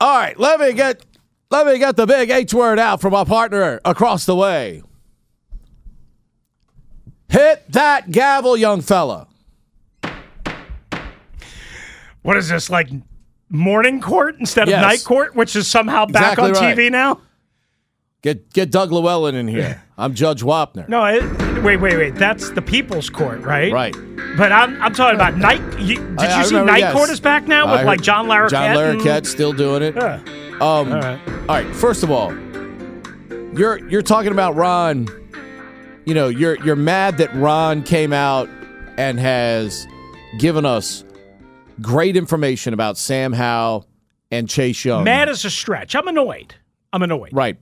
All right, let me get let me get the big H word out from our partner across the way. Hit that gavel, young fella. What is this like morning court instead of Yes. night court, which is somehow back Exactly on right. TV now? Get get Doug Llewellyn in here. I'm Judge Wapner. No, it, wait, wait, wait. That's the people's court, right? Right. But I'm I'm talking about night. You, did I- you I see remember, night yes. court is back now with I like heard- John Larroquette? John and- Larroquette still doing it. Yeah. Um, All right. All right. First of all, you're you're talking about Ron. You know, you're you're mad that Ron came out and has given us great information about Sam Howell and Chase Young. Mad is a stretch. I'm annoyed. I'm annoyed. Right.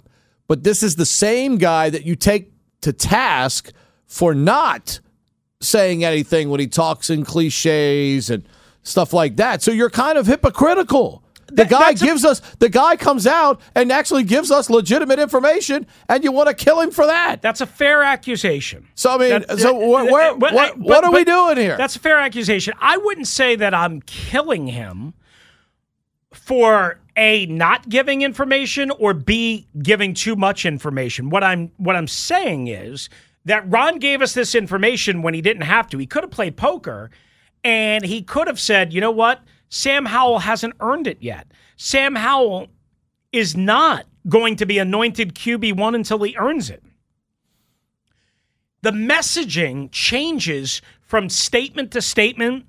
But this is the same guy that you take to task for not saying anything when he talks in cliches and stuff like that. So you're kind of hypocritical. The guy that's a- gives us the guy comes out and actually gives us legitimate information and you want to kill him for that. That's a fair accusation. So I mean, That- so where, where, but- what, but- what are we doing here? That's a fair accusation. I wouldn't say that I'm killing him for a not giving information or b giving too much information. What I'm what I'm saying is that Ron gave us this information when he didn't have to. He could have played poker and he could have said, "You know what? Sam Howell hasn't earned it yet. Sam Howell is not going to be anointed QB1 until he earns it." the messaging changes from statement to statement,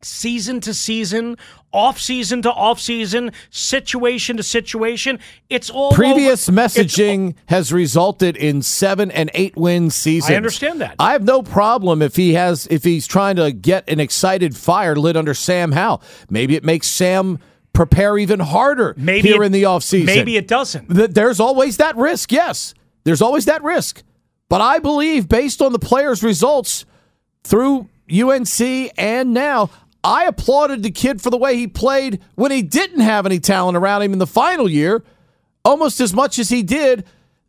season to season, off season to off season, situation to situation. It's all Previous over- it's- messaging has resulted in seven and eight win seasons. I understand that. I have no problem if he has if he's trying to get an excited fire lit under Sam Howell. Maybe it makes Sam prepare even harder maybe here it- in the offseason. Maybe it doesn't. There's always that risk, yes. There's always that risk. But I believe based on the players' results through UNC and now, I applauded the kid for the way he played when he didn't have any talent around him in the final year, almost as much as he did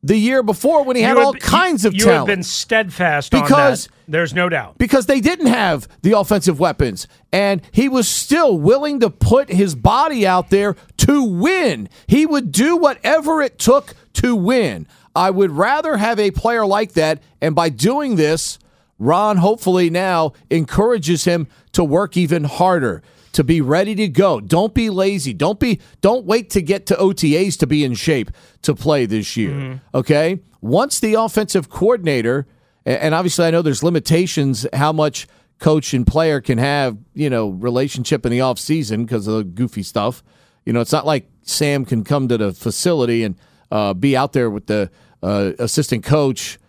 the year before when he had have all kinds of you talent. have been steadfast Because- on that. There's no doubt. because they didn't have the offensive weapons. And he was still willing to put his body out there to win. He would do whatever it took to win. I would rather have a player like that. And by doing this, Ron hopefully now encourages him to work even harder. To be ready to go. Don't be lazy. Don't be don't wait to get to OTAs to be in shape to play this year. Okay? Once the offensive coordinator and obviously I know there's limitations how much coach and player can have, you know, relationship in the off season because of the goofy stuff. You know, it's not like Sam can come to the facility and uh, be out there with the uh, assistant coach,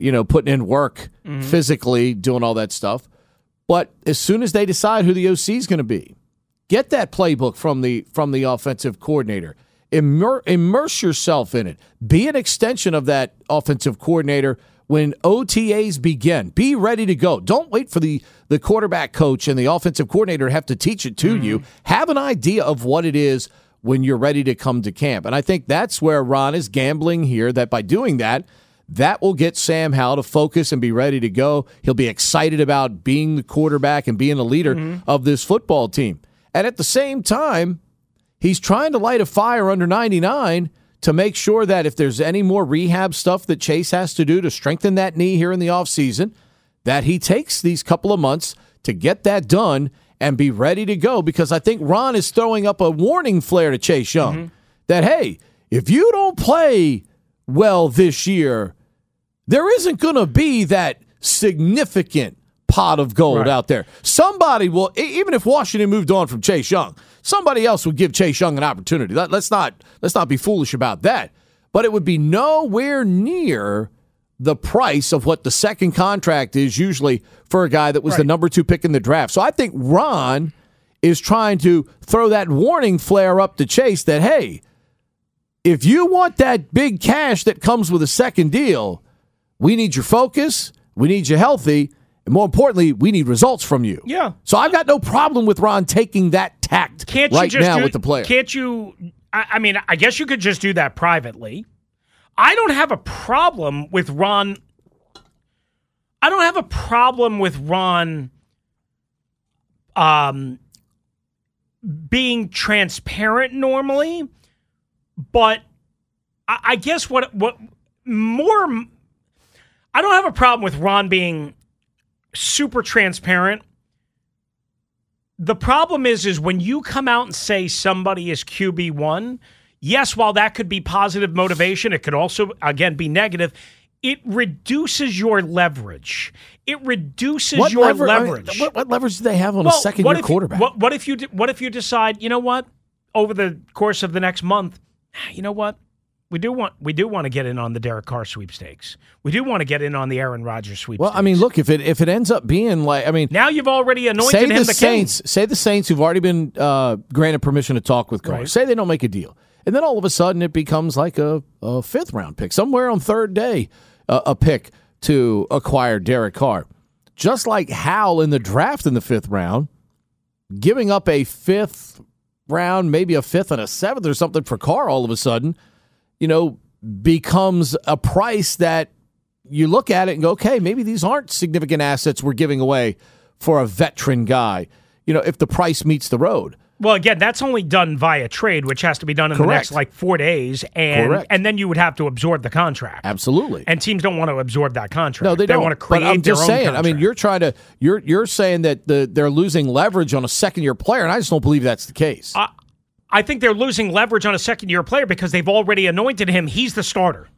you know, putting in work mm-hmm. physically, doing all that stuff. But as soon as they decide who the OC is going to be, get that playbook from the from the offensive coordinator. Immer, immerse yourself in it. Be an extension of that offensive coordinator when OTAs begin. Be ready to go. Don't wait for the the quarterback coach and the offensive coordinator to have to teach it to mm-hmm. you. Have an idea of what it is when you're ready to come to camp. And I think that's where Ron is gambling here that by doing that, that will get Sam Howell to focus and be ready to go. He'll be excited about being the quarterback and being the leader of this football team. And at the same time, he's trying to light a fire under 99 to make sure that if there's any more rehab stuff that Chase has to do to strengthen that knee here in the offseason, that he takes these couple of months to get that done and be ready to go because I think Ron is throwing up a warning flare to Chase Young Mm-hmm. that, hey, if you don't play well this year, there isn't going to be that significant pot of gold Right. out there. Somebody will, even if Washington moved on from Chase Young, somebody else would give Chase Young an opportunity. Let, us not let's not be foolish about that. But it would be nowhere near the price of what the second contract is usually for a guy that was the number two pick in the draft. So I think Ron is trying to throw that warning flare up to Chase that hey, if you want that big cash that comes with a second deal, we need your focus, we need you healthy, and more importantly, we need results from you. Yeah. So I've got no problem with Ron taking that tact Can't right you just now do, with the player. Can't you? I, I mean, I guess you could just do that privately. I don't have a problem with Ron. I don't have a problem with Ron um, being transparent normally, but I, I guess what what more. I don't have a problem with Ron being super transparent the problem is is when you come out and say somebody is QB1, yes, while that could be positive motivation, it could also again be negative. It reduces your leverage. It reduces what your lever- I mean, leverage. what, what leverage do they have on a second year if, quarterback? What, what if you what if you decide, you know what, over the course of the next month, ah, you know what, we do want we do want to get in on the Derek Carr sweepstakes. We do want to get in on the Aaron Rodgers sweepstakes. well, I mean, look if it if it ends up being like I mean, now you've already anointed say him the the Saints, king. say the Saints who've already been uh, granted permission to talk with Carr, Right. say they don't make a deal, and then all of a sudden it becomes like a, a fifth round pick somewhere on third day, uh, a pick to acquire Derek Carr, just like Howell in the draft in the fifth round, giving up a fifth round, maybe a fifth and a seventh or something for Carr all of a sudden, you know, becomes a price that you look at it and go, okay, maybe these aren't significant assets we're giving away for a veteran guy. You know, if the price meets the road. Well, again, that's only done via trade, which has to be done in the next like four days, and Correct. and then you would have to absorb the contract. Absolutely. And teams don't want to absorb that contract. no, they don't. want to create but I'm their just own saying. I mean, you're trying to you're you're saying that the they're losing leverage on a second year player, and I just don't believe that's the case. I, I think they're losing leverage on a second year player because they've already anointed him. He's the starter.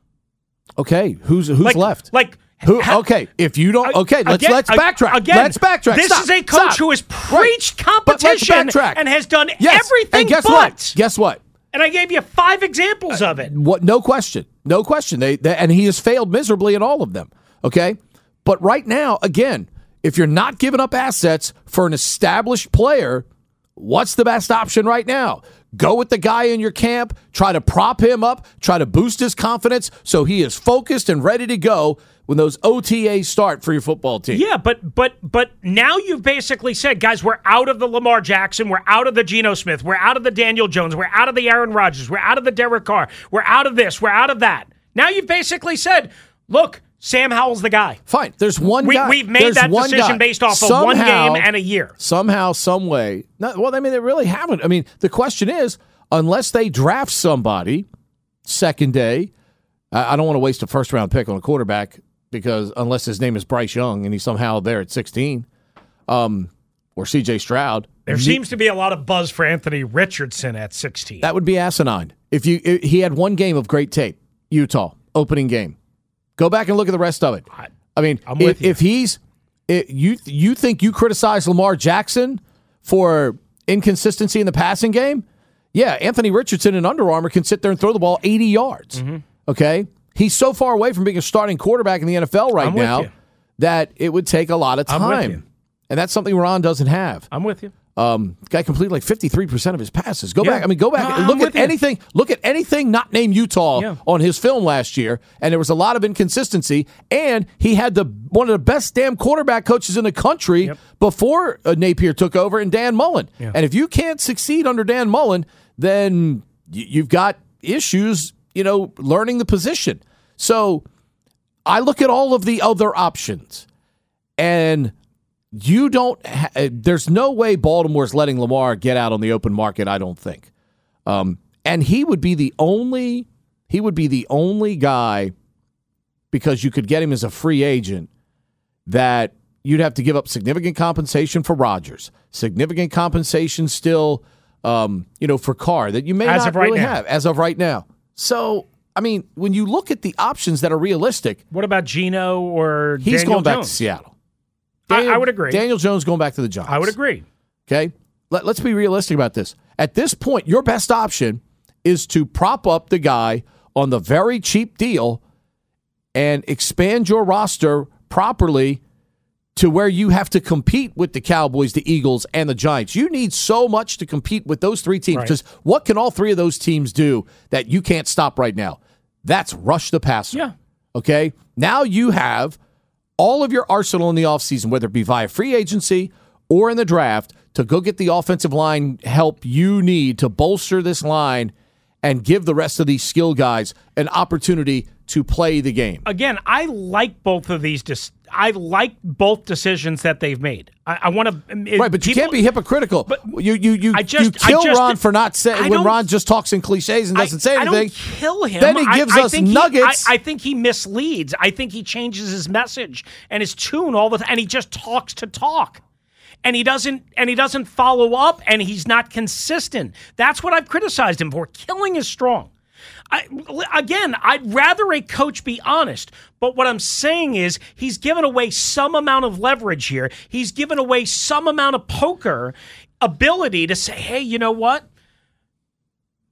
okay, who's who's Like, left? Like Who? Okay, if you don't, okay, let's again- let's backtrack. Again, let's backtrack. This Stop, is a coach stop. who has preached competition and has done Yes. everything. And guess but. what? Guess what? And I gave you five examples uh, of it. What? No question. No question. They, they and he has failed miserably in all of them. Okay, but right now, again, if you're not giving up assets for an established player, what's the best option right now? Go with the guy in your camp. Try to prop him up. Try to boost his confidence so he is focused and ready to go when those OTAs start for your football team. Yeah, but but but now you've basically said, guys, we're out of the Lamar Jackson, we're out of the Geno Smith, we're out of the Daniel Jones, we're out of the Aaron Rodgers, we're out of the Derek Carr, we're out of this, we're out of that. Now you've basically said, look, Sam Howell's the guy. Fine. There's one We, guy. we've made There's that decision guy. based off of one game and a year. somehow, some way. Not, well, I mean, they really haven't. I mean, the question is, unless they draft somebody second day, I, I don't want to waste a first round pick on a quarterback because unless his name is Bryce Young and he's somehow there at 16, um, or C.J. Stroud, There seems to be a lot of buzz for Anthony Richardson at 16. that would be asinine. If you i he had one game of great tape, Utah opening game, go back and look at the rest of it. I mean, if, if he's you you think you criticize Lamar Jackson for inconsistency in the passing game, yeah, Anthony Richardson in Under Armour can sit there and throw the ball 80 yards. Mm-hmm. Okay, he's so far away from being a starting quarterback in the NFL right I'm now that it would take a lot of I'm with you. time, and that's something Ron doesn't have. I'm with you. Um, guy completed like fifty three percent of his passes. Go Yeah. back. I mean, go back No, and look at you. anything. Look at anything not named Utah Yeah. on his film last year, and there was a lot of inconsistency. And he had the one of the best damn quarterback coaches in the country before uh, Napier took over, and Dan Mullen. And if you can't succeed under Dan Mullen, then y- you've got issues. You know, learning the position. So I look at all of the other options, and you don't. Ha- uh, there's no way Baltimore's letting Lamar get out on the open market. I don't think. Um, and he would be the only. He would be the only guy because you could get him as a free agent that you'd have to give up significant compensation for Rodgers, significant compensation still, um, you know, for Carr that you may As not right really now. have as of right now. So, I mean, when you look at the options that are realistic, What about Geno or he's Daniel going back to Seattle. I- I would agree. Daniel Jones going back to the Giants. I would agree. Okay. Let, let's be realistic about this. At this point, your best option is to prop up the guy on the very cheap deal and expand your roster properly to where you have to compete with the Cowboys, the Eagles, and the Giants. You need so much to compete with those three teams. Right. Because what can all three of those teams do that you can't stop right now? That's rush the passer. Yeah. Okay. Now you have all of your arsenal in the offseason, whether it be via free agency or in the draft, to go get the offensive line help you need to bolster this line and give the rest of these skill guys an opportunity to play the game. Again, I like both of these. I like both decisions that they've made. I, I want um, to Right, but you can't be hypocritical. But you you you, I just- you kill I just- Ron for not saying when Ron just talks in cliches and doesn't say anything. I don't kill him. Then he gives I us he- nuggets. I, I think he misleads. I think he changes his message and his tune all the time, and he just talks to talk. And he doesn't and he doesn't follow up and he's not consistent. That's what I've criticized him for. Killing is strong. I, again, I'd rather a coach be honest, but what I'm saying is he's given away some amount of leverage here. He's given away some amount of poker ability to say, "Hey, you know what?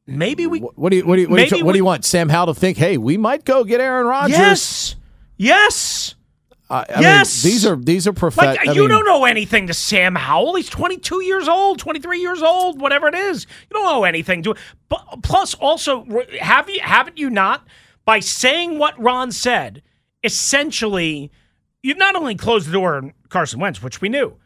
Maybe we what do you what do you what, do you, what do you we- want Sam Howell to think? Hey, we might go get Aaron Rodgers. Yes. Yes. I, I Yes! mean, these are these are prof- Like I you mean, don't know anything to Sam Howell. He's 22 years old, 23 years old, whatever it is. You don't know anything to. But plus, also, have you haven't you not by saying what Ron said? Essentially, you've not only closed the door on Carson Wentz, which we knew,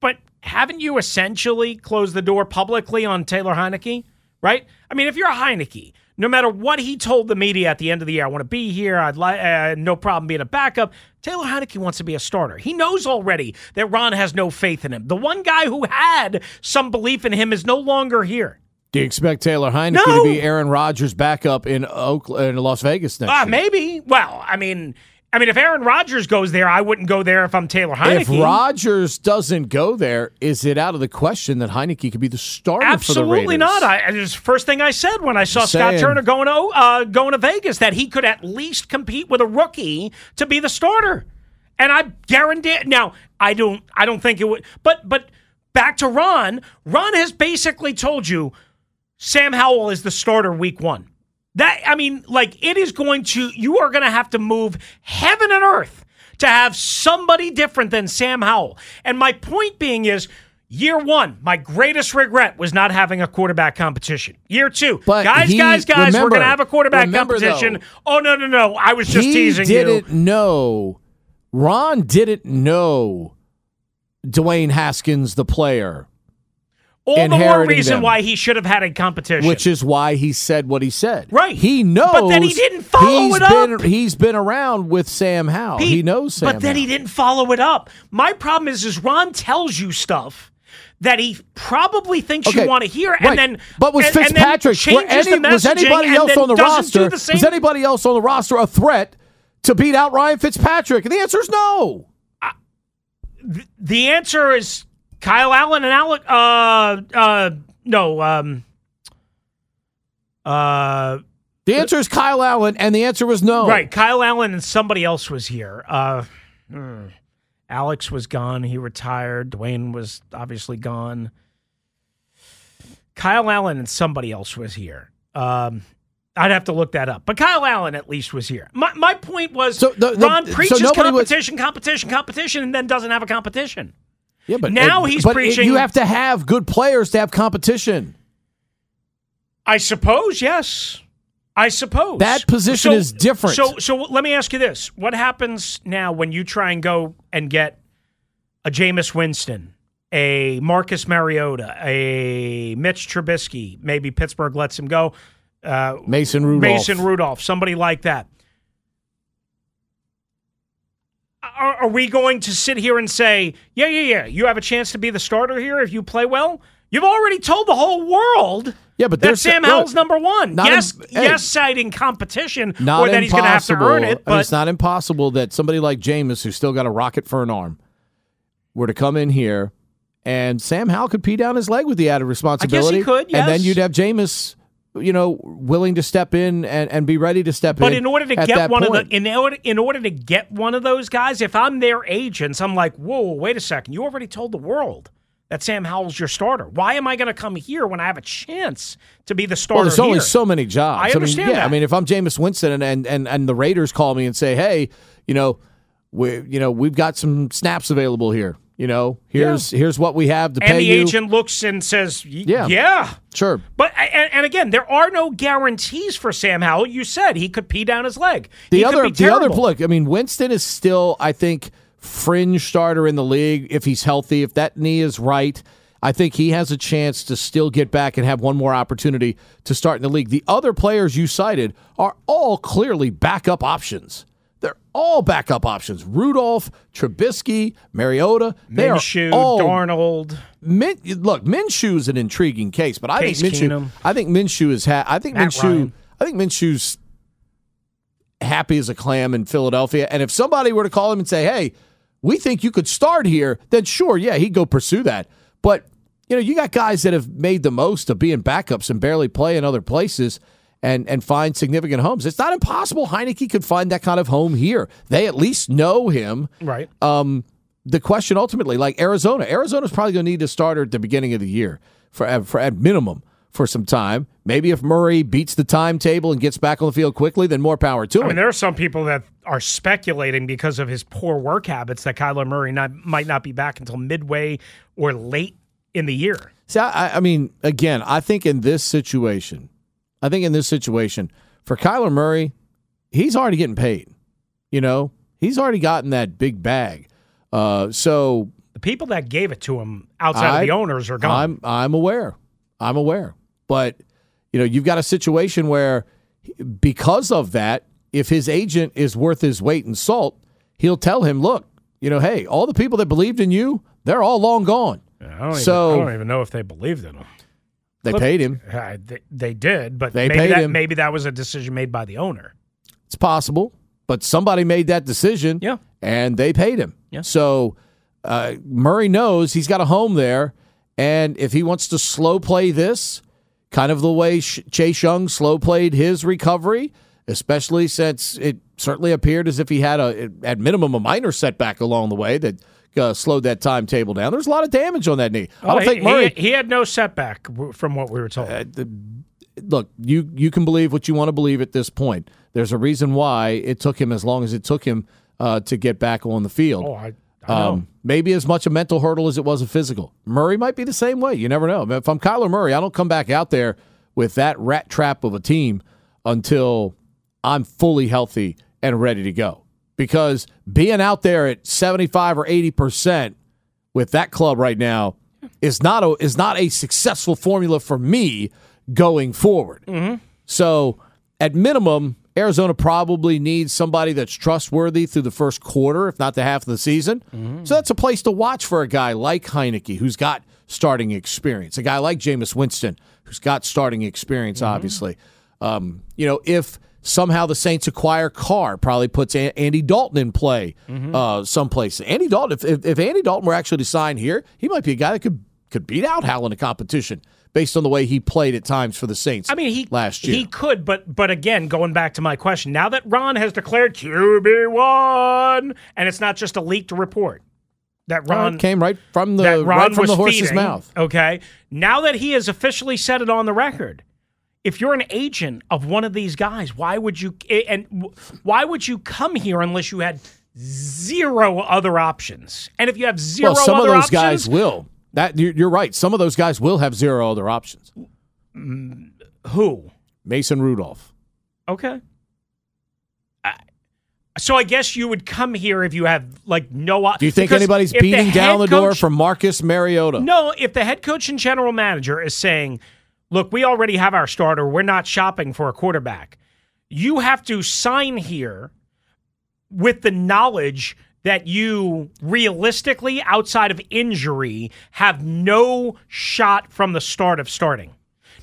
but haven't you essentially closed the door publicly on Taylor Heinicke? Right? I mean, if you're a Heinicke, no matter what he told the media at the end of the year, I want to be here. I'd like uh, no problem being a backup. Taylor Heinicke wants to be a starter. He knows already that Ron has no faith in him. The one guy who had some belief in him is no longer here. Do you expect Taylor Heinicke No. to be Aaron Rodgers' backup in Oakland, in Las Vegas next Ah, year? maybe. Well, I mean, I mean, if Aaron Rodgers goes there, I wouldn't go there if I'm Taylor Heinicke. If Rodgers doesn't go there, is it out of the question that Heinicke could be the starter for the Absolutely not. I, it was the first thing I said when I saw Just Scott saying. Turner going to uh, going to Vegas that he could at least compete with a rookie to be the starter. And I guarantee. Now I don't. I don't think it would. But but back to Ron. Ron has basically told you Sam Howell is the starter week one. That I mean, like it is going to. You are going to have to move heaven and earth to have somebody different than Sam Howell. And my point being is. Year one, my greatest regret was not having a quarterback competition. Year two, But guys, he- guys, guys, we're going to have a quarterback competition. though, oh no, no, no! I was just he teasing didn't you. know. Ron didn't know Dwayne Haskins, the player, All the more reason them. why he should have had a competition. which is why he said what he said. Right. He knows. But then he didn't follow it up. been, He's been around with Sam. Pete, he knows Sam. But then he didn't follow it up. My problem is, is Ron tells you stuff that he probably thinks Okay, you want to hear, right. and then but was and, Fitzpatrick changes any, the was anybody else on the roster? the Was anybody else on the roster a threat to beat out Ryan Fitzpatrick? And the answer is no. the answer is Kyle Allen and Alec. Uh, uh, no. Um, uh, The answer is Kyle Allen, and the answer was no. Right. Kyle Allen and somebody else was here. Uh, hmm. Alex was gone. He retired. Dwayne was obviously gone. Kyle Allen and somebody else was here. Um, I'd have to look that up. But Kyle Allen at least was here. My, my point was So the- the- Ron so preaches was- competition, competition, competition, and then doesn't have a competition. Yeah, but Now uh, he's but it- preaching- You have to have good players to have competition. I suppose, yes. I suppose That position is different. So, so let me ask you this: What happens now when you try and go and get a Jameis Winston, a Marcus Mariota, a Mitch Trubisky? Maybe Pittsburgh lets him go. Uh, Mason Rudolph. Mason Rudolph, somebody like that. Are, are we going to sit here and say, yeah, yeah, yeah, you have a chance to be the starter here if you play well? You've already told the whole world Yeah, but that Sam look, Howell's number one. Yes, im- yes, citing competition, Not or that he's going to have to impossible. earn it. I mean, it's not impossible that somebody like Jameis, who's still got a rocket for an arm, were to come in here and Sam Howell could pee down his leg with the added responsibility. could, And then you'd have Jameis, you know, willing to step in and, and be ready to step But in. But in order to get one point. of the in order in order to get one of those guys, if I'm their agents, I'm like, whoa, wait a second. You already told the world that Sam Howell's your starter. Why am I going to come here when I have a chance to be the starter? Well, there's only here? so many jobs. I understand mean, yeah, that. I mean, if I'm Jameis Winston and, and and and the Raiders call me and say, "Hey, you know, we you know we've got some snaps available here. You know, here's here's what we have to and pay the you." agent looks and says, Yeah. yeah. Sure. But and, and again, there are no guarantees for Sam Howell. You said he could pee down his leg. The He could other be the other look, I mean, Winston is still, I think, fringe starter in the league if he's healthy. If that knee is right, I think he has a chance to still get back and have one more opportunity to start in the league. The other players you cited are all clearly backup options. They're all backup options. Rudolph, Trubisky, Mariota. They Minshew, are all Darnold. Min, look, Minshew is an intriguing case, but I Case think Minshew. Keenum. I think Minshew is. Ha- I think Matt Minshew. Ryan. I think Minshew's happy as a clam in Philadelphia. And if somebody were to call him and say, "Hey, we think you could start here," then sure, yeah, he'd go pursue that. But you know, you got guys that have made the most of being backups and barely play in other places. And, and find significant homes. It's not impossible Heinicke could find that kind of home here. They at least know him Right. um, the question ultimately, like Arizona, Arizona's probably going to need a starter at the beginning of the year for, for at minimum for some time. Maybe if Murray beats the timetable and gets back on the field quickly, then more power to I him. mean, there are some people that are speculating because of his poor work habits that Kyler Murray not, might not be back until midway or late in the year. See, I, I mean, again, I think in this situation, I think in this situation for Kyler Murray, he's already getting paid. You know, he's already gotten that big bag. Uh, so The people that gave it to him outside I- of the owners are gone. I'm I'm aware. I'm aware. But you know, you've got a situation where because of that, if his agent is worth his weight in salt, he'll tell him, "Look, you know, hey, all the people that believed in you, they're all long gone. I don't, even, so- I don't even know if they believed in him. They Cliff- paid him. Uh, they, they did, but They maybe paid that, him. maybe that was a decision made by the owner. It's possible, but somebody made that decision. Yeah. and they paid him. Yeah. So uh, Murray knows he's got a home there, and if he wants to slow play this, kind of the way Sh- Chase Young slow played his recovery, especially since it certainly appeared as if he had a at minimum a minor setback along the way that uh, slowed that timetable down. There's a lot of damage on that knee. I don't Oh, he, think Murray. he, he had no setback from what we were told. Uh, the- look, you you can believe what you want to believe at this point. There's a reason why it took him as long as it took him uh, to get back on the field. oh, I, I know. Um, maybe as much a mental hurdle as it was a physical. Murray might be the same way. You never know. I mean, If I'm Kyler Murray, I don't come back out there with that rat trap of a team until I'm fully healthy and ready to go. Because being out there at 75 or 80 percent with that club right now is not a is not a successful formula for me going forward. Mm-hmm. So, at minimum, Arizona probably needs somebody that's trustworthy through the first quarter, if not the half of the season. Mm-hmm. So that's a place to watch for a guy like Heinicke, who's got starting experience, a guy like Jameis Winston, who's got starting experience, mm-hmm. obviously. Um, you know, if somehow the Saints acquire Carr, probably puts A- Andy Dalton in play uh, someplace. Andy Dalton, if, if, if Andy Dalton were actually to sign here, he might be a guy that could could beat out Howell in a competition based on the way he played at times for the Saints. I mean, he last year. he could, but but again, going back to my question, now that Ron has declared QB one, and it's not just a leaked report that Uh, Ron came right from the Ron right from the horse's feeding, mouth. Okay, now that he has officially said it on the record, if you're an agent of one of these guys, why would you and why would you come here unless you had zero other options? And if you have zero Well, some of those options, guys will. That you're, right. Some of those guys will have zero other options. Mm, who? Mason Rudolph. Okay. So I guess you would come here if you have like no. Do you think anybody's if the beating down the head door for Marcus Mariota? No, if the head coach and general manager is saying, "Look, we already have our starter. We're not shopping for a quarterback." You have to sign here with the knowledge that you realistically outside of injury have no shot from the start of starting.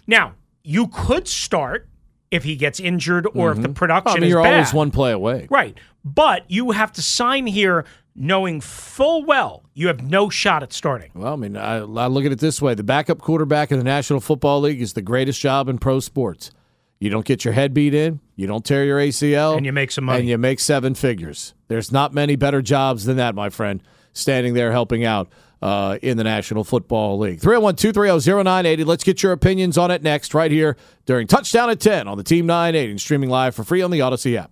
Now, you could start if he gets injured or if the production Mm-hmm. I mean, is you're bad. always one play away. Right. But you have to sign here knowing full well you have no shot at starting. Well, I mean, I, I look at it this way: the backup quarterback in the National Football League is the greatest job in pro sports. You don't get your head beat in, you don't tear your ACL, And you make some money. and you make seven figures. There's not many better jobs than that, my friend. Standing there helping out uh, in the National Football League. 301 230 0980. Let's get your opinions on it next, right here during Touchdown at 10 on the Team 980 and streaming live for free on the Audacy app.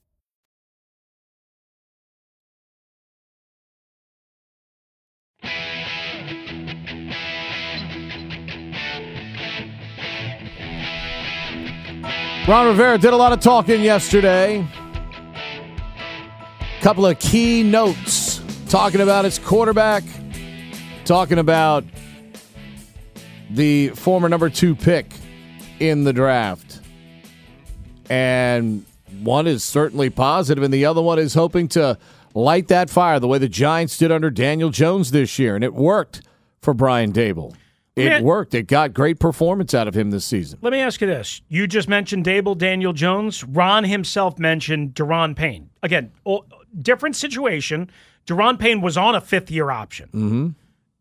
Ron Rivera did a lot of talking yesterday. A Couple of key notes talking about his quarterback, talking about the former number two pick in the draft. And one is certainly positive, and the other one is hoping to light that fire the way the Giants did under Daniel Jones this year. And it worked for Brian Daboll. It Man. worked. It got great performance out of him this season. Let me ask you this. You just mentioned Daboll, Daniel Jones. Ron himself mentioned Daron Payne. Again, different situation. Daron Payne was on a fifth year option. Mm-hmm.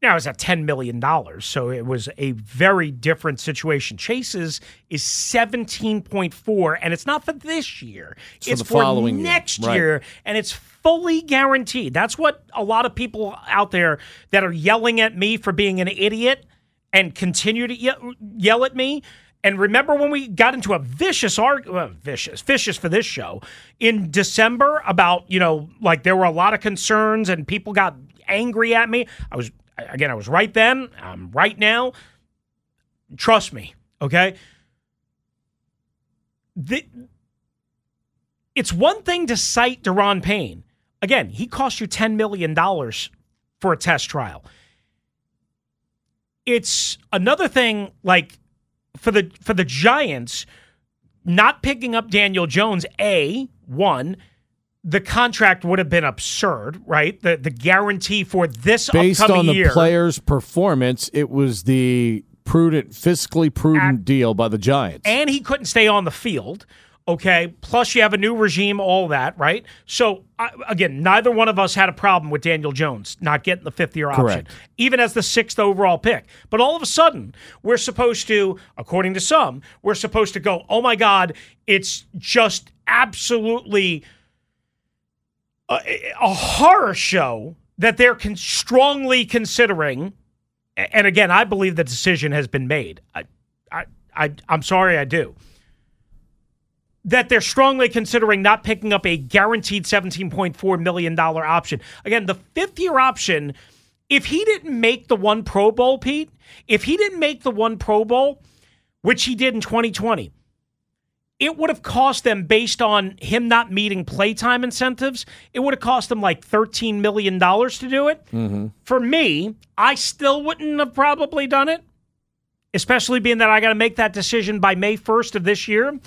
Now, it was at $10 million, so it was a very different situation. Chase's is 17.4, and it's not for this year. It's for it's the following year. next Right. year, and it's fully guaranteed. That's what a lot of people out there that are yelling at me for being an idiot and continue to ye- yell at me. And remember when we got into a vicious argument, vicious, vicious for this show in December about, you know, like there were a lot of concerns and people got angry at me. I was, again, I was right then. I'm right now. Trust me, okay? The, it's one thing to cite Daron Payne. Again, he cost you $10 million for a test trial it's another thing like for the for the Giants not picking up Daniel Jones a one the contract would have been absurd right? The the guarantee for this based upcoming on the year. player's performance, it was the prudent, fiscally prudent Ac- deal by the Giants. and he couldn't stay on the field Okay. Plus, you have a new regime, all that, right? So, I, again, neither one of us had a problem with Daniel Jones not getting the fifth year option, Correct. even as the sixth overall pick. But all of a sudden, we're supposed to, according to some, we're supposed to go, oh my God, it's just absolutely a, a horror show that they're con- strongly considering. And again, I believe the decision has been made. I, I, I, I'm sorry, I do that they're strongly considering not picking up a guaranteed $17.4 million option. Again, the fifth year option, if he didn't make the one Pro Bowl, Pete, if he didn't make the one Pro Bowl, which he did in 2020, it would have cost them, based on him not meeting playtime incentives, it would have cost them like $13 million to do it. Mm-hmm. For me, I still wouldn't have probably done it, especially being that I got to make that decision by May 1st of this year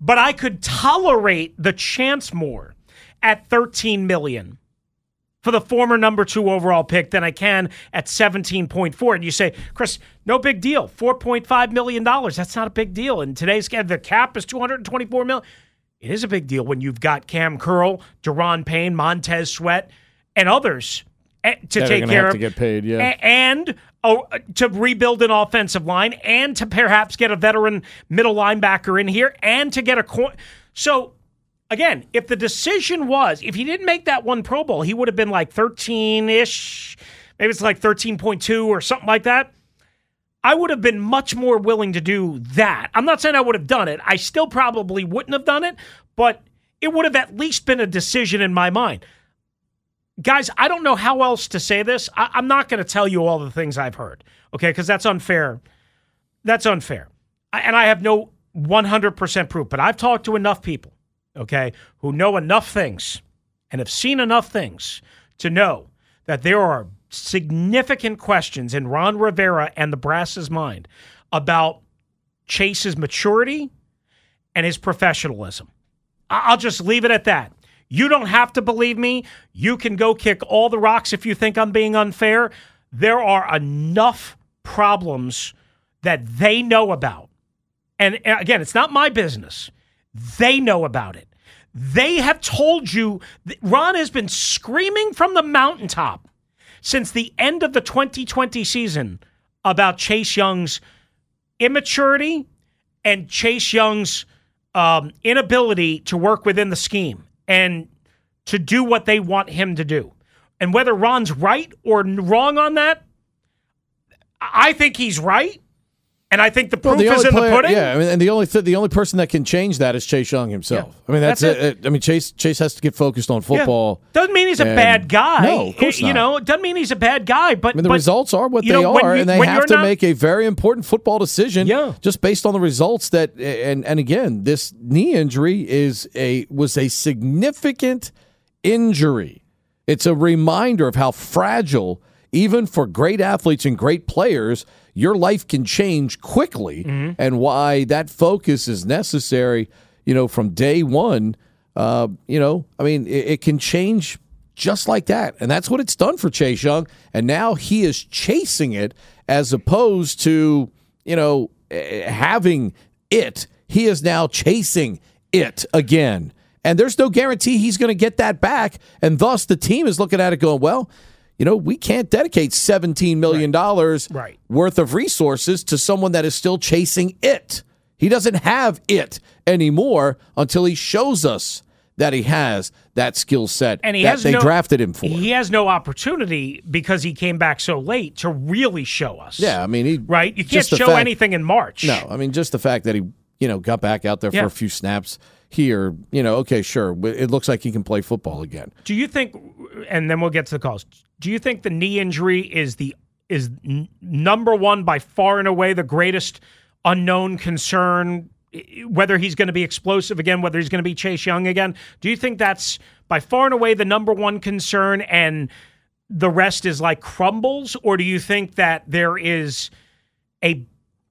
but I could tolerate the chance more at 13 million for the former number 2 overall pick than I can at 17.4 and you say Chris no big deal. 4.5 million dollars that's not a big deal. And today's the cap is 224 million it is a big deal when you've got Kam Curl, Daron Payne, Montez Sweat and others eh, to That take care have of to get paid, yeah. And Oh, uh, to rebuild an offensive line and to perhaps get a veteran middle linebacker in here and to get a coin. So again, if the decision was if he didn't make that one Pro Bowl, he would have been like 13 ish, maybe it's like 13.2 or something like that. I would have been much more willing to do that. I'm not saying I would have done it. I still probably wouldn't have done it, but it would have at least been a decision in my mind guys, I don't know how else to say this. I, I'm not going to tell you all the things I've heard, okay? Because that's unfair. That's unfair. I, and I have no 100% proof, but I've talked to enough people, okay, who know enough things and have seen enough things to know that there are significant questions in Ron Rivera and the Brass's mind about Chase's maturity and his professionalism. I- I'll just leave it at that. You don't have to believe me. You can go kick all the rocks if you think I'm being unfair. There are enough problems that they know about. And again, it's not my business. They know about it. They have told you, Ron has been screaming from the mountaintop since the end of the 2020 season about Chase Young's immaturity and Chase Young's um, inability to work within the scheme and to do what they want him to do. And whether Ron's right or wrong on that, I think he's right. And I think the proof Well, the is in player, the pudding. yeah. I mean, and the only th- the only person that can change that is Chase Young himself. Yeah. I mean, that's, That's it. I mean, Chase Chase has to get focused on football. Yeah. Doesn't mean he's a bad guy. No, of course eh, You not. know, it doesn't mean he's a bad guy. But I mean, the but, results are what they know, are, you- and they have to not- make a very important football decision. Yeah. just based on the results that, and and again, this knee injury is a was a significant injury. It's a reminder of how fragile, even for great athletes and great players, your life can change quickly, Mm-hmm. and why that focus is necessary. You know, from day one. Uh, you know, I mean, it, it can change just like that. And that's what it's done for Chase Young. And now he is chasing it as opposed to, you know, eh, having it. He is now chasing it again. And there's no guarantee he's going to get that back. And thus the team is looking at it going, well, you know, we can't dedicate $17 million Right. worth of resources to someone that is still chasing it. He doesn't have it anymore until he shows us that he has that skill set and he that has they no, drafted him for. He has no opportunity because he came back so late to really show us. yeah, I mean, he Right? You can't show fact- anything in March. No, I mean, just the fact that he, you know, got back out there Yeah. for a few snaps here, you know, okay, sure, it looks like he can play football again. Do you think and then we'll get to the calls. Do you think the knee injury is the is n- number one by far and away the greatest unknown concern whether he's going to be explosive again, whether he's going to be Chase Young again? Do you think that's by far and away the number one concern and the rest is like crumbles or do you think that there is a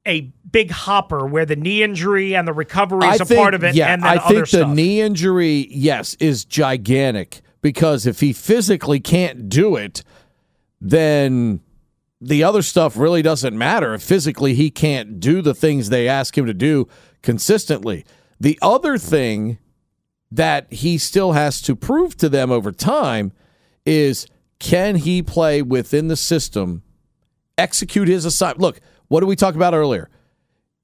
a big hopper where the knee injury and the recovery is I a think, part of it yeah, and then I other think the stuff? knee injury, yes, is gigantic because if he physically can't do it, then the other stuff really doesn't matter. If physically he can't do the things they ask him to do consistently, The other thing that he still has to prove to them over time is can he play within the system, execute his assignment? Look, what did we talk about earlier?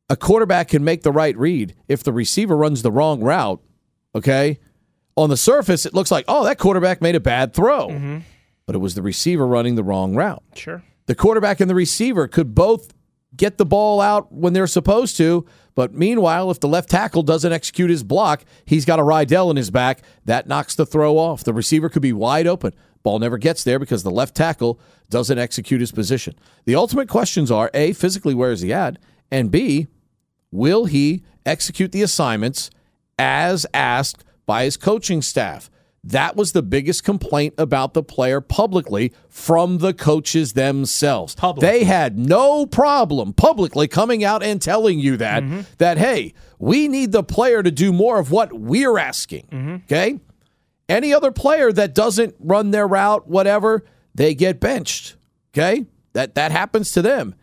A quarterback can make the right read if the receiver runs the wrong route. Okay. On the surface, it looks like, oh, that quarterback made a bad throw, mm-hmm. but it was the receiver running the wrong route. Sure. The quarterback and the receiver could both get the ball out when they're supposed to, but meanwhile, if the left tackle doesn't execute his block, he's got a Rydell in his back. That knocks the throw off. The receiver could be wide open. Ball never gets there because the left tackle doesn't execute his position. The ultimate questions are A, physically, where is he at? And B, will he execute the assignments as asked by his coaching staff? That was the biggest complaint about the player publicly from the coaches themselves. Publicly. They had no problem publicly coming out and telling you that mm-hmm. that hey, we need the player to do more of what we're asking. Mm-hmm. Okay? Any other player that doesn't run their route, whatever, they get benched. Okay? That that happens to them.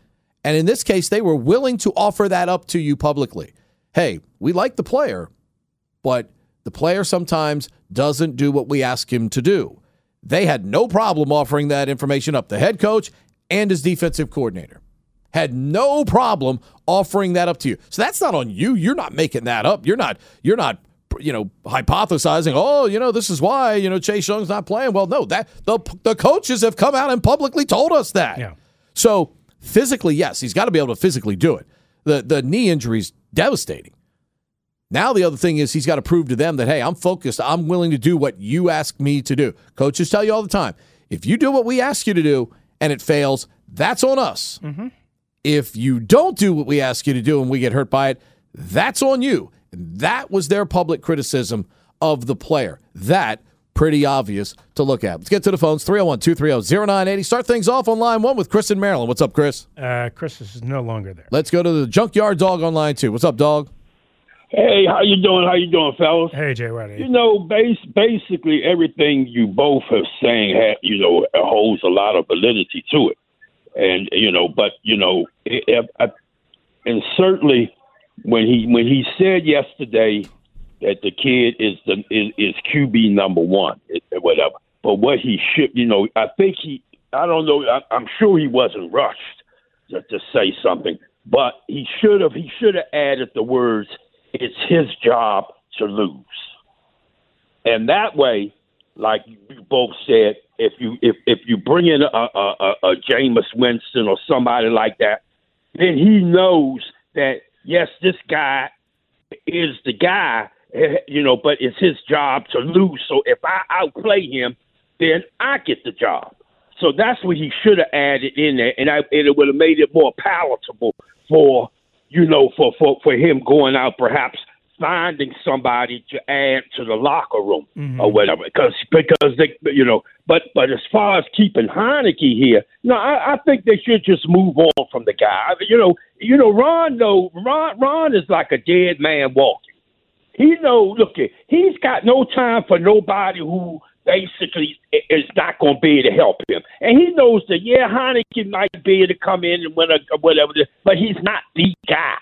And in this case, they were willing to offer that up to you publicly. Hey, we like the player, but the player sometimes doesn't do what we ask him to do. They had no problem offering that information up. The head coach and his defensive coordinator had no problem offering that up to you. So that's not on you. You're not making that up. You're not you're not you know hypothesizing, "Oh, you know, this is why, you know, Chase Young's not playing." Well, no, that the the coaches have come out and publicly told us that. Yeah. So, physically, yes, he's got to be able to physically do it. The the knee injury is devastating. Now the other thing is he's got to prove to them that hey, I'm focused. I'm willing to do what you ask me to do. Coaches tell you all the time, if you do what we ask you to do and it fails, that's on us. If you don't do what we ask you to do and we get hurt by it, that's on you. And that was their public criticism of the player. That pretty obvious to look at. Let's get to the phones 301 230 0980. Start things off on line one with Chris in Maryland. What's up, Chris? Uh, Chris is no longer there. Let's go to the junkyard dog on line two. What's up, dog? Hey, how you doing? How you doing, fellas? Hey, Jay Whitey. You know, base, basically everything you both have saying, you know, holds a lot of validity to it, and you know, but you know, it, I, and certainly when he when he said yesterday that the kid is the is, is QB number one, whatever. But what he should, you know, I think he, I don't know, I, I'm sure he wasn't rushed to, to say something, but he should have he should have added the words it's his job to lose. And that way, like you both said, if you if if you bring in a a, a, a Jameis Winston or somebody like that, then he knows that yes, this guy is the guy, eh, you know, but it's his job to lose. So if I outplay him, then I get the job. So that's what he should have added in there, and I and it would have made it more palatable for you know for for for him going out perhaps finding somebody to add to the locker room mm-hmm. or whatever because because they you know but but as far as keeping Heinicke here no I, I think they should just move on from the guy. I mean, you know you know Ron though Ron Ron is like a dead man walking. He know look he's got no time for nobody who basically is not going to be able to help him. And he knows that, yeah, Heinicke might be able to come in and win a, whatever, but he's not the guy.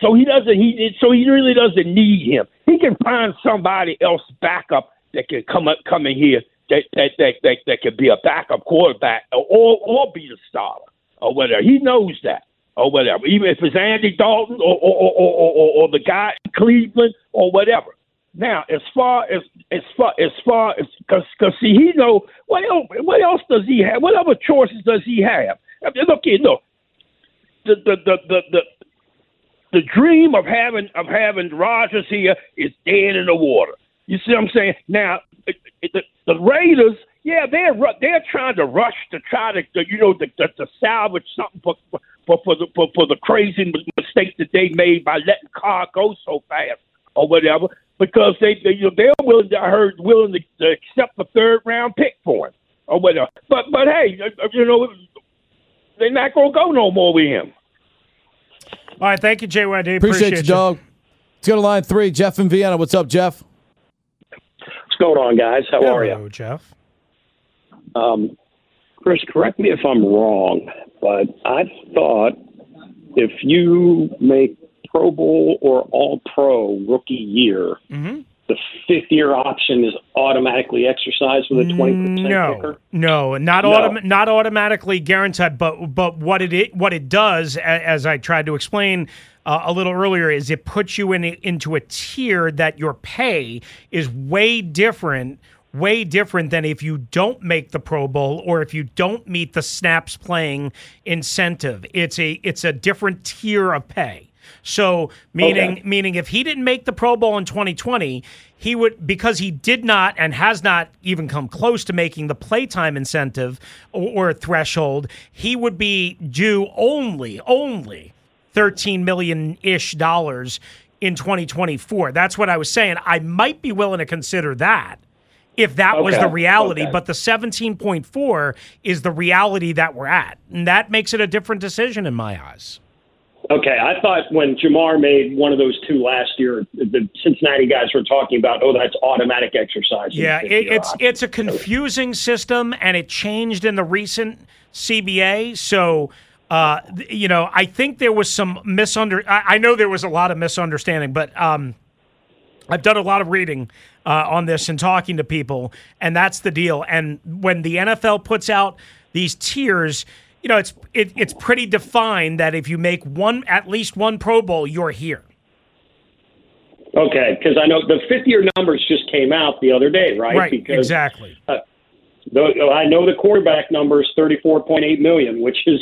So he doesn't. He so he really doesn't need him. He can find somebody else backup that can come up, come in here that that that that, that can be a backup quarterback or or be the starter or whatever. He knows that or whatever. Even if it's Andy Dalton or or or, or, or, or the guy in Cleveland or whatever. Now, as far as as far as far as because because see he know what else what else does he have? What other choices does he have? I mean, look, you know, the the the the. the the dream of having of having Rodgers here is dead in the water. You see what I'm saying? Now, the, the Raiders, yeah, they're they're trying to rush to try to, to you know to, to, to salvage something for for for the for, for the crazy mistake that they made by letting Carr go so fast or whatever because they, they you know, they're willing to, I heard willing to, to accept the third round pick for him or whatever. But but hey, you know they're not gonna go no more with him. All right, thank you, JYD. Appreciate, you, dog. Let's go to line three. Jeff in Vienna. What's up, Jeff? What's going on, guys? How are you? Jeff. Um, Chris, correct me if I'm wrong, but I thought if you make Pro Bowl or All Pro rookie year, Mm-hmm. the fifth year option is automatically exercised with a 20% No, kicker? no, not No. autom- not automatically guaranteed. But but what it what it does, as I tried to explain uh, a little earlier, is it puts you in into a tier that your pay is way different. Way different than if you don't make the Pro Bowl or if you don't meet the snaps playing incentive. It's a it's a different tier of pay. So meaning Okay. meaning if he didn't make the Pro Bowl in 2020, he would because he did not and has not even come close to making the playtime incentive or, or threshold, he would be due only only 13 million ish dollars in 2024. That's what I was saying. I might be willing to consider that if that was the reality, okay. but the 17.4 is the reality that we're at. And that makes it a different decision in my eyes. Okay, I thought when Ja'Marr made one of those two last year, the Cincinnati guys were talking about, oh, that's automatic exercise. Yeah, it, it's it's a confusing system, and it changed in the recent CBA. So, uh, you know, I think there was some misunder. I, I know there was a lot of misunderstanding, but um, I've done a lot of reading uh, on this and talking to people, and that's the deal. And when the NFL puts out these tiers, you know, it's it, it's pretty defined that if you make one at least one Pro Bowl, you're here. Okay, because I know the fifth year numbers just came out the other day, right? Right, Because exactly. the, I know the quarterback number is thirty four point eight million, which is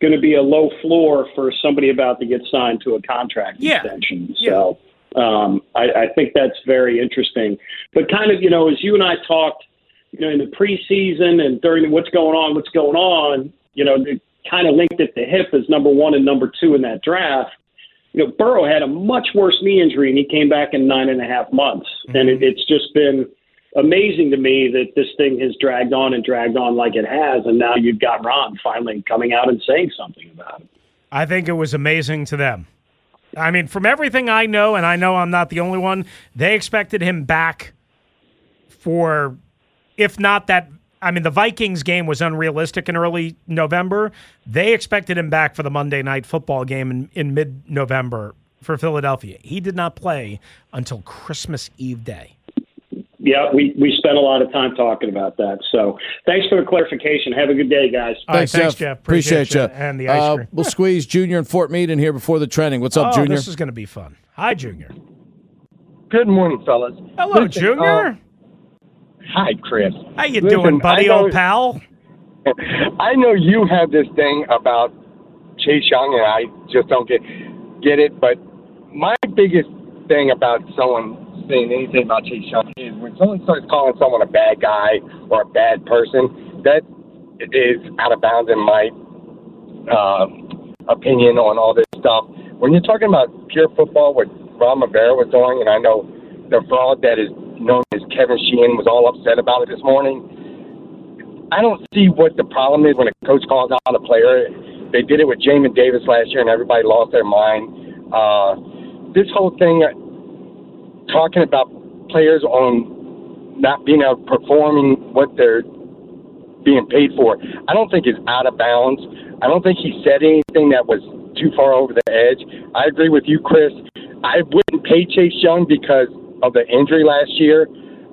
going to be a low floor for somebody about to get signed to a contract Yeah, extension. So um, I, I think that's very interesting. But kind of, you know, as you and I talked, you know, in the preseason and during what's going on, what's going on, you know, they kind of linked it to hip as number one and number two in that draft. You know, Burrow had a much worse knee injury and he came back in nine and a half months. Mm-hmm. And it, it's just been amazing to me that this thing has dragged on and dragged on like it has. And now you've got Ron finally coming out and saying something about it. I think it was amazing to them. I mean, from everything I know, and I know I'm not the only one, they expected him back for, if not that. I mean, the Vikings game was unrealistic in early November. They expected him back for the Monday night football game in, in mid November for Philadelphia. He did not play until Christmas Eve day. Yeah, we, we spent a lot of time talking about that. So thanks for the clarification. Have a good day, guys. All right, thanks, Jeff. Appreciate, you. And the ice uh, cream. We'll squeeze Junior and Fort Meade in here before the trending. What's up, oh, Junior? this is going to be fun. Hi, Junior. Good morning, fellas. Hello, Listen, Junior. uh, hi, Chris. How you listen, doing, buddy, know- old pal? I know you have this thing about Chase Young, and I just don't get get it. But my biggest thing about someone saying anything about Chase Young is when someone starts calling someone a bad guy or a bad person, that is out of bounds in my uh, opinion on all this stuff. When you're talking about pure football, what Ron Rivera was doing, and I know the fraud that is known as Kevin Sheehan was all upset about it this morning. I don't see what the problem is when a coach calls out a player. They did it with Jamin Davis last year, and everybody lost their mind. Uh, this whole thing, talking about players on not being able performing what they're being paid for, I don't think is out of bounds. I don't think he said anything that was too far over the edge. I agree with you, Chris. I wouldn't pay Chase Young because of the injury last year.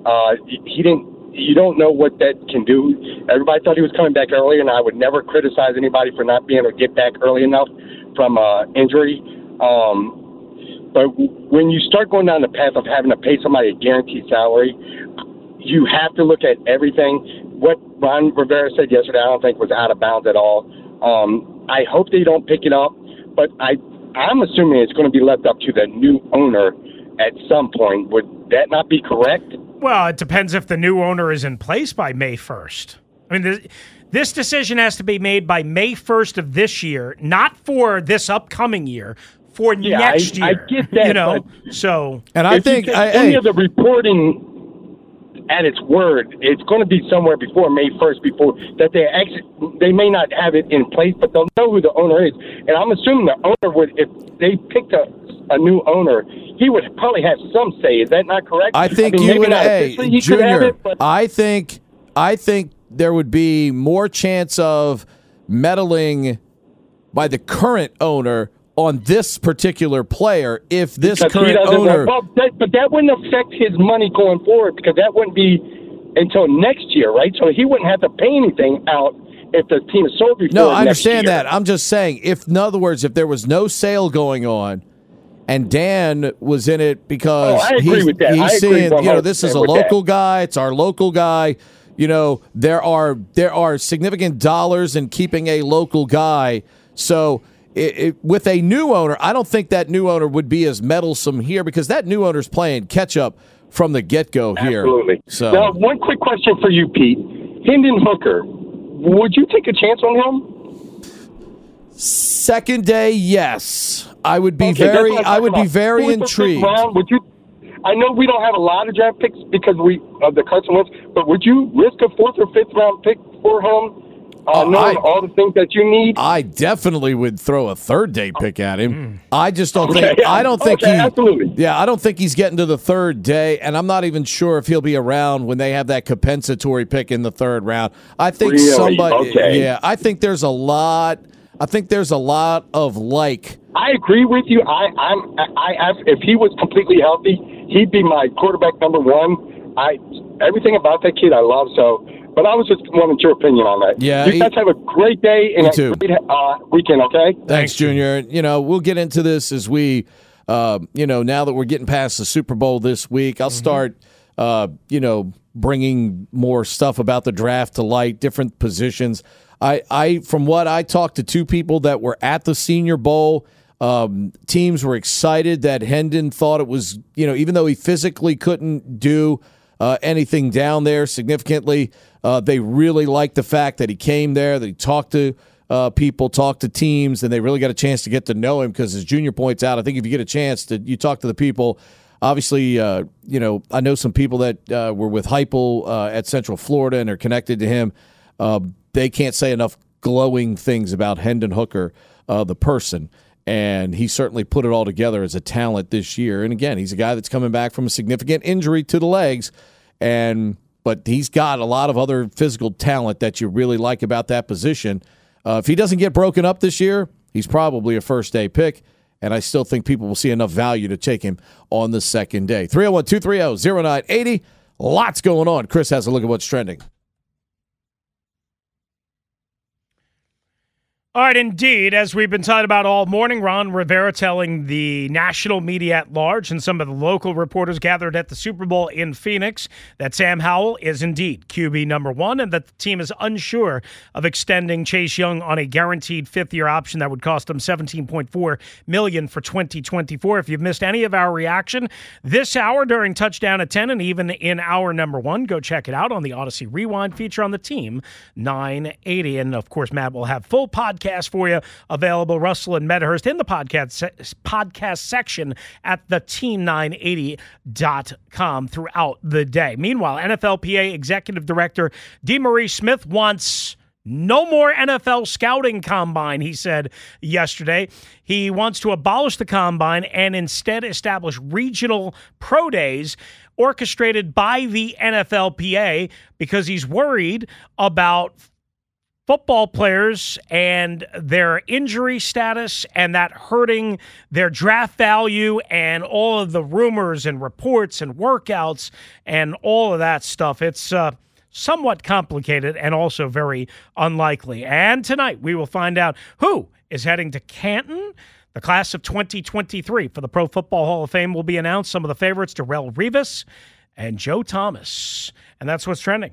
Uh, he didn't. You don't know what that can do. Everybody thought he was coming back early, and I would never criticize anybody for not being able to get back early enough from uh, injury. Um, but when you start going down the path of having to pay somebody a guaranteed salary, you have to look at everything. What Ron Rivera said yesterday, I don't think was out of bounds at all. Um, I hope they don't pick it up, but I I'm assuming it's going to be left up to the new owner at some point. Would that not be correct? Well, it depends if the new owner is in place by May 1st. I mean, this, this decision has to be made by May 1st of this year, not for this upcoming year, for Yeah, next I- I year. get that, You know, but- so. And I think I, any hey, of the reporting at its word, it's going to be somewhere before May first. Before that, they actually they may not have it in place, but they'll know who the owner is. And I'm assuming the owner would, if they picked a a new owner, he would probably have some say. Is that not correct? I think mean, you maybe would. not Hey, officially he could have Junior, it, I think I think there would be more chance of meddling by the current owner on this particular player if this Because current owner. well, that, but that wouldn't affect his money going forward because that wouldn't be until next year, right? So he wouldn't have to pay anything out if the team is sold before. No, I understand year. that. I'm just saying, if in other words, if there was no sale going on, and Dan was in it because Oh, he's, he's seeing, you know, this is a 100% that. local guy. It's our local guy. You know, there are there are significant dollars in keeping a local guy. So. It, it, with a new owner, I don't think that new owner would be as meddlesome here because that new owner's playing catch up from the get go here. Absolutely. So Now, one quick question for you, Pete. Hendon Hooker, would you take a chance on him? Second day, yes. I would be Okay, very I'm would talking be very Fourth intrigued. round, would you? I know we don't have a lot of draft picks because we of the Carson Wentz, but would you risk a fourth or fifth round pick for him, uh, Oh, I- all the things that you need? I definitely would throw a third day pick at him. I just don't Okay, think yeah. I don't think Okay, he absolutely. Yeah, I don't think he's getting to the third day and I'm not even sure if he'll be around when they have that compensatory pick in the third round. I think Really? somebody Okay. Yeah, I think there's a lot I think there's a lot of like I agree with you. I, I'm. I, I. If he was completely healthy, he'd be my quarterback number one. I. Everything about that kid, I love. So, but I was just wanting your opinion on that. Yeah, You he- guys have a great day and You a too. great uh, weekend. Okay. Thanks, Junior. You know, we'll get into this as we, uh, you know, now that we're getting past the Super Bowl this week, I'll start, uh, you know, bringing more stuff about the draft to light, different positions. I, I, from what I talked to two people that were at the Senior Bowl, um, teams were excited that Hendon thought it was, you know, even though he physically couldn't do uh, anything down there significantly, uh, they really liked the fact that he came there, that he talked to uh, people, talked to teams, and they really got a chance to get to know him. Because as Junior points out, I think if you get a chance to you talk to the people, obviously, uh, you know, I know some people that uh, were with Heupel uh, at Central Florida and are connected to him. They can't say enough glowing things about Hendon Hooker, the person. And he certainly put it all together as a talent this year. And again, he's a guy that's coming back from a significant injury to the legs, and but he's got a lot of other physical talent that you really like about that position. Uh, if he doesn't get broken up this year, he's probably a first day pick. And I still think people will see enough value to take him on the second day. 301 230 0980. Lots going on. Chris has a look at what's trending. All right, indeed. As we've been talking about all morning, Ron Rivera telling the national media at large and some of the local reporters gathered at the Super Bowl in Phoenix that Sam Howell is indeed QB number one and that the team is unsure of extending Chase Young on a guaranteed fifth year option that would cost them 17.4 million for 2024. If you've missed any of our reaction this hour during touchdown at 10 and even in hour number one, go check it out on the Audacy Rewind feature on the team 980. And of course, Matt will have full podcast for you available. Russell and Medhurst in the podcast podcast section at the team980.com throughout the day. Meanwhile, NFLPA Executive Director DeMaurice Smith wants no more NFL scouting combine, he said yesterday. He wants to abolish the combine and instead establish regional pro days orchestrated by the NFLPA because he's worried about football players and their injury status and that hurting their draft value and all of the rumors and reports and workouts and all of that stuff. It's uh, somewhat complicated and also very unlikely. And tonight we will find out who is heading to Canton. The class of 2023 for the Pro Football Hall of Fame will be announced. Some of the favorites, Darrelle Revis and Joe Thomas. And that's what's trending.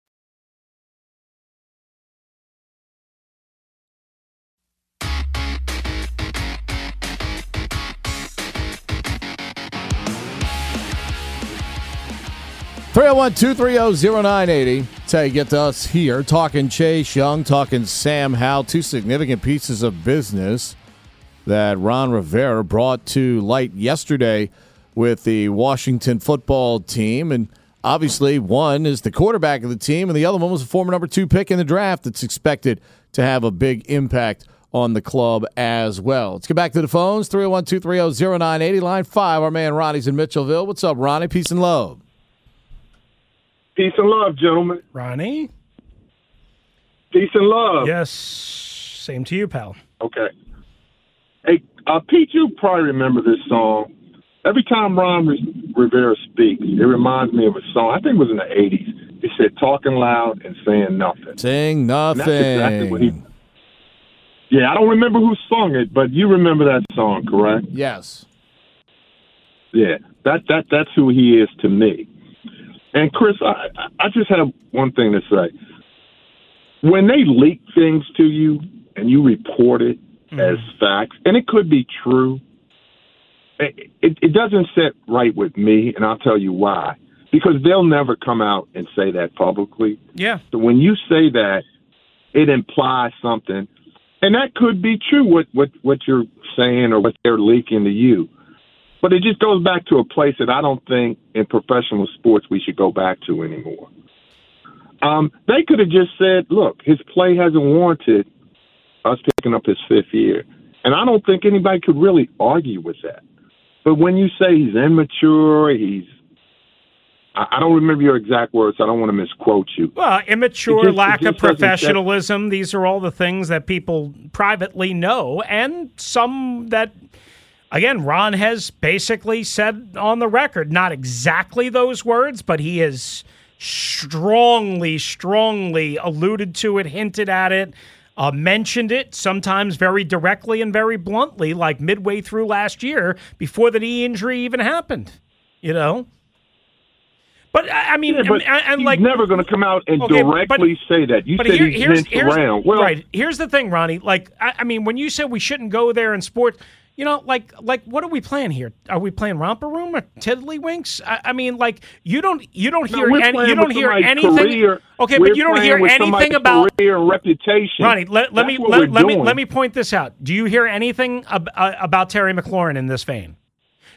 Three zero one two three zero zero nine eighty. That's how you get to us here, talking Chase Young, talking Sam Howell, two significant pieces of business that Ron Rivera brought to light yesterday with the Washington football team. And obviously, one is the quarterback of the team, and the other one was a former number two pick in the draft that's expected to have a big impact on the club as well. Let's get back to the phones 301 230 0980, line five. Our man Ronnie's in Mitchellville. What's up, Ronnie? Peace and love. Peace and love, gentlemen. Ronnie? Peace and love. Yes. Same to you, pal. Okay. Hey, uh, Pete, you probably remember this song. Every time Ron Rivera speaks, it reminds me of a song. I think it was in the 80s. He said, talking loud and saying nothing. Saying nothing. And that's exactly what he. Yeah, I don't remember who sung it, but you remember that song, correct? Yes. Yeah, that that that's who he is to me. And Chris, I I just have one thing to say. When they leak things to you and you report it mm-hmm. as facts, and it could be true, it, it, it doesn't sit right with me, and I'll tell you why. Because they'll never come out and say that publicly. Yeah. So when you say that, it implies something, and that could be true. What what what you're saying or what they're leaking to you. But it just goes back to a place that I don't think in professional sports we should go back to anymore. Um, they could have just said, look, his play hasn't warranted us picking up his fifth year. And I don't think anybody could really argue with that. But when you say he's immature, he's I don't remember your exact words. So I don't want to misquote you. Well, immature, just, lack of professionalism. These are all the things that people privately know, and some that again, Ron has basically said on the record, not exactly those words, but he has strongly, strongly alluded to it, hinted at it, uh, mentioned it, sometimes very directly and very bluntly, like midway through last year before the knee injury even happened. You know? But I mean, yeah, but and, he's like never going to come out and okay, directly but, say that. You but said here, he's here's, here's, around. Well, right. Here's the thing, Ronnie. Like, I, I mean, when you said we shouldn't go there in sports, you know, like like what are we playing here? Are we playing romper room or tiddlywinks? I, I mean, like you don't you don't no, hear any, you don't hear anything. Career. Okay, we're but you don't hear anything about career and reputation. Ronnie, let, let me let, let me let me point this out. Do you hear anything ab- uh, about Terry McLaurin in this vein?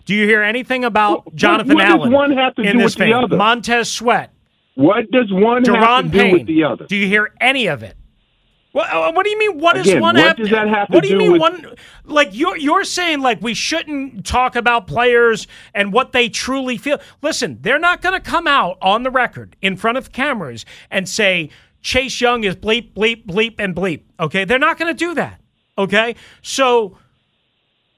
Do you hear anything about what, Jonathan what Allen does one have to in do this with the other? Montez Sweat. What does one Daron have to Payne. do with the other? Do you hear any of it? What, uh, what do you mean? What does Again, one what have? does that have what to do you mean with- one? Like you're you're saying like we shouldn't talk about players and what they truly feel. Listen, they're not going to come out on the record in front of cameras and say Chase Young is bleep bleep bleep and bleep. Okay, they're not going to do that. Okay, so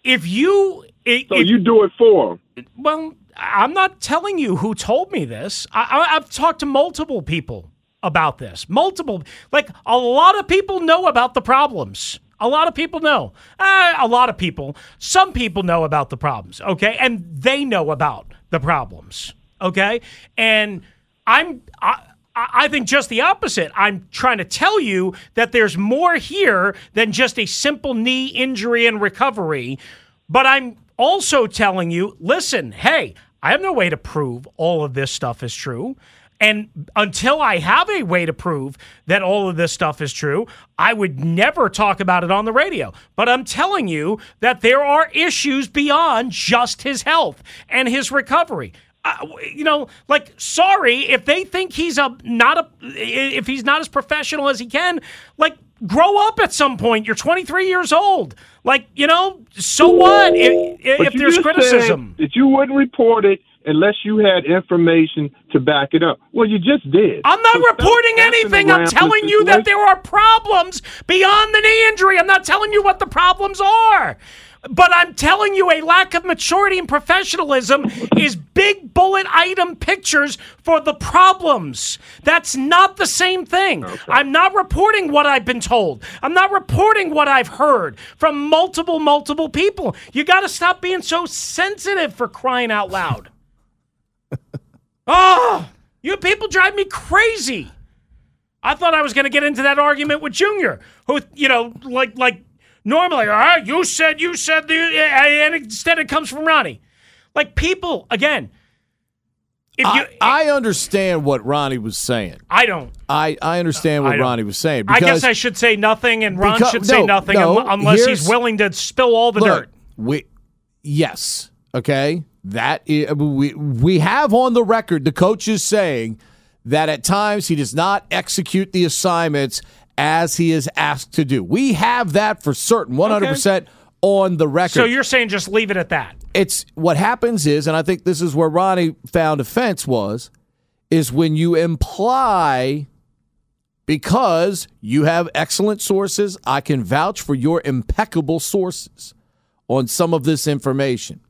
if you if, So you do it for him. well, I'm not telling you who told me this. I, I, I've talked to multiple people about this. Multiple, like a lot of people know about the problems. A lot of people know. Uh, a lot of people. Some people know about the problems. Okay, and they know about the problems. Okay, and I'm. I, I think just the opposite. I'm trying to tell you that there's more here than just a simple knee injury and recovery. But I'm also telling you listen, hey, I have no way to prove all of this stuff is true. And until I have a way to prove that all of this stuff is true, I would never talk about it on the radio. But I'm telling you that there are issues beyond just his health and his recovery. Uh, you know, like, sorry if they think he's a not a if he's not as professional as he can. Like, grow up at some point. You're 23 years old. Like, you know, so what if, if there's criticism? that you wouldn't report it unless you had information to back it up. Well, you just did. I'm not So reporting anything. I'm telling you that there are problems beyond the knee injury. I'm not telling you what the problems are. But I'm telling you, a lack of maturity and professionalism is big bullet item pictures for the problems. That's not the same thing. I'm not reporting what I've been told. I'm not reporting what I've heard from multiple, multiple people. You got to stop being so sensitive for crying out loud. oh, you people drive me crazy. I thought I was going to get into that argument with Junior, who, you know, like like normally, ah, you said, you said, the, and instead it comes from Ronnie. Like people, again, If you, I, I understand what Ronnie was saying. I don't. I, I understand what I. Ronnie was saying. I guess I should say nothing, and Ron Because- should say no, nothing no, un- unless he's willing to spill all the Look, dirt. We yes, okay. That we we have on the record the coach is saying that at times he does not execute the assignments as he is asked to do. We have that for certain, one hundred percent on the record. So you're saying just leave it at that? it's what happens is, and I think this is where Ronnie found offense was, is when you imply because you have excellent sources, I can vouch for your impeccable sources on some of this information.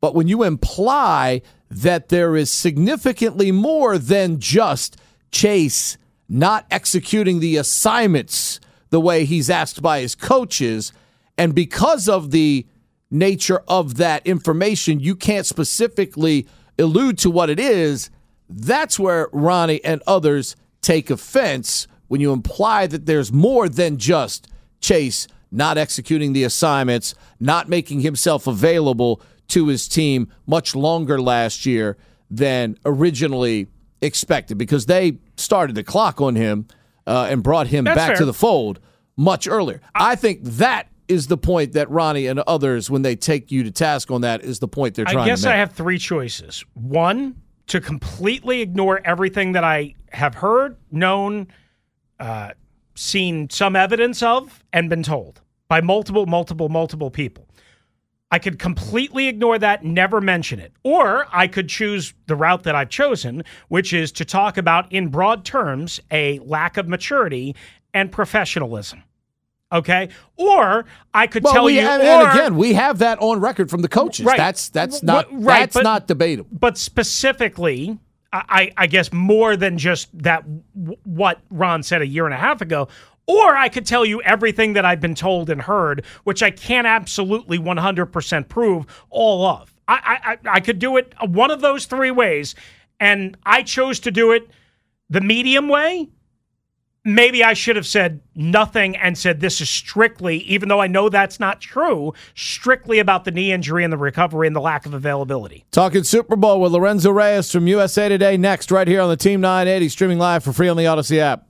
But when you imply that there is significantly more than just Chase not executing the assignments the way he's asked by his coaches, and because of the nature of that information, you can't specifically allude to what it is. That's where Ronnie and others take offense when you imply that there's more than just Chase not executing the assignments, not making himself available to his team much longer last year than originally expected because they started the clock on him uh, and brought him That's back fair. to the fold much earlier. I think that is the point that Ronnie and others, when they take you to task on that, is the point they're trying to. I guess. I have three choices. One, to completely ignore everything that I have heard, known, uh, seen some evidence of, and been told by multiple, multiple, multiple people. I could completely ignore that, never mention it. Or I could choose the route that I've chosen, which is to talk about, in broad terms, a lack of maturity and professionalism. Okay? Or I could well, tell we, you, and, or, and again, we have that on record from the coaches. Right. That's that's not right, that's but- not debatable. but specifically, I, I I guess more than just that, what Ron said a year and a half ago. Or I could tell you everything that I've been told and heard, which I can't absolutely 100% prove all of. I, I, I could do it one of those three ways, and I chose to do it the medium way. Maybe I should have said nothing and said this is strictly, even though I know that's not true, strictly about the knee injury and the recovery and the lack of availability. Talking Super Bowl with Lorenzo Reyes from USA Today next, right here on the Team 980, streaming live for free on the Audacy app.